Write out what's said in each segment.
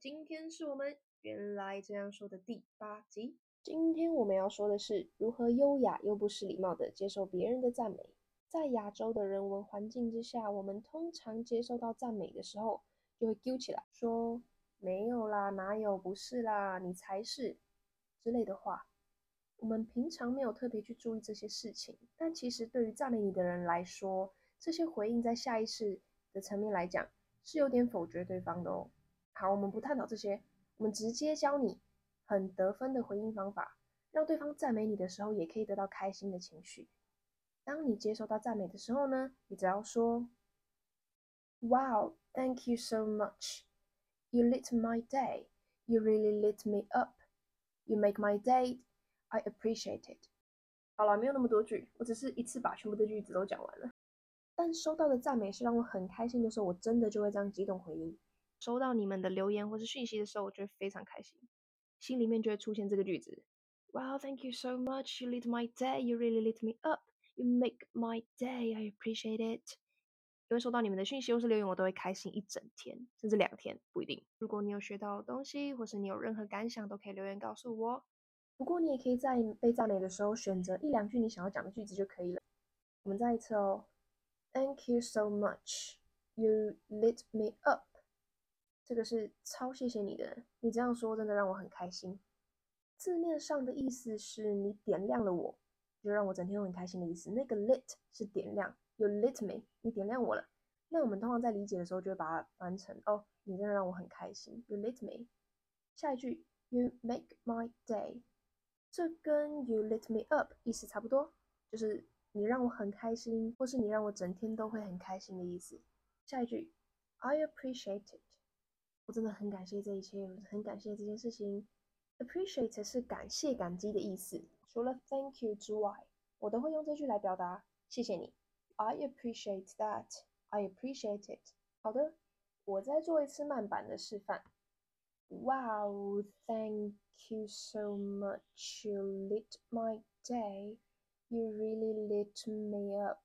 今天是我们原来这样说的第八集。今天我们要说的是如何优雅又不失礼貌的接受别人的赞美。在亚洲的人文环境之下，我们通常接受到赞美的时候，就会丢起来说没有啦，哪有，不是啦，你才是之类的话。我们平常没有特别去注意这些事情，但其实对于赞美你的人来说，这些回应在下意识的层面来讲。是有点否决对方的哦。好，我们不探讨这些，我们直接教你很得分的回应方法，让对方赞美你的时候也可以得到开心的情绪。当你接受到赞美的时候呢，你只要说：“Wow, thank you so much. You lit my day. You really lit me up. You make my day. I appreciate it.” 好了，没有那么多句，我只是一次把全部的句子都讲完了。但收到的赞美是让我很开心的时候，我真的就会这样激动回应。收到你们的留言或是讯息的时候，我就会非常开心，心里面就会出现这个句子：Wow, thank you so much. You lit my day. You really lit me up. You make my day. I appreciate it. 因为收到你们的讯息或是留言，我都会开心一整天，甚至两天，不一定。如果你有学到东西，或是你有任何感想，都可以留言告诉我。不过你也可以在被赞美的时候，选择一两句你想要讲的句子就可以了。我们再一次哦。Thank you so much. You lit me up. 这个是超谢谢你的，你这样说真的让我很开心。字面上的意思是你点亮了我，就让我整天都很开心的意思。那个 lit 是点亮，You lit me，你点亮我了。那我们通常在理解的时候就会把它翻成哦，你真的让我很开心。You lit me。下一句，You make my day。这跟 You lit me up 意思差不多，就是。你让我很开心，或是你让我整天都会很开心的意思。下一句，I appreciate it。我真的很感谢这一切，我很感谢这件事情。Appreciate 是感谢、感激的意思。除了 Thank you 之外，我都会用这句来表达谢谢你。I appreciate that. I appreciate it。好的，我再做一次慢版的示范。Wow, thank you so much. You lit my day. You really lit me up.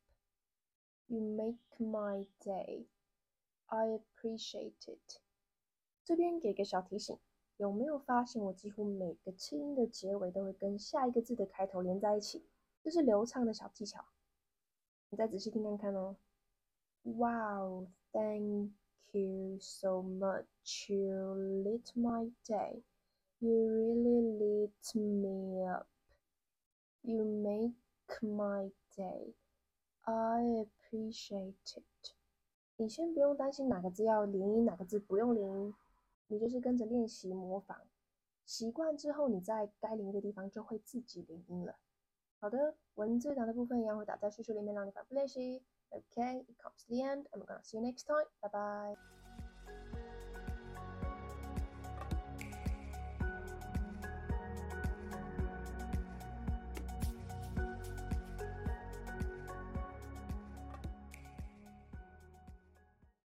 You make my day. I appreciate it. 这边给个小提醒，有没有发现我几乎每个气音的结尾都会跟下一个字的开头连在一起？这是流畅的小技巧。你再仔细听看看哦。Wow, thank you so much. You lit my day. You really lit me up. You make My day, I appreciate it. 你先不用担心哪个字要连音，哪个字不用连音，你就是跟着练习模仿，习惯之后，你在该连的地方就会自己连音了。好的，文字档的部分一样会打在叙述里面，让你反复练习。Okay, it comes to the end. I'm gonna see you next time. Bye bye.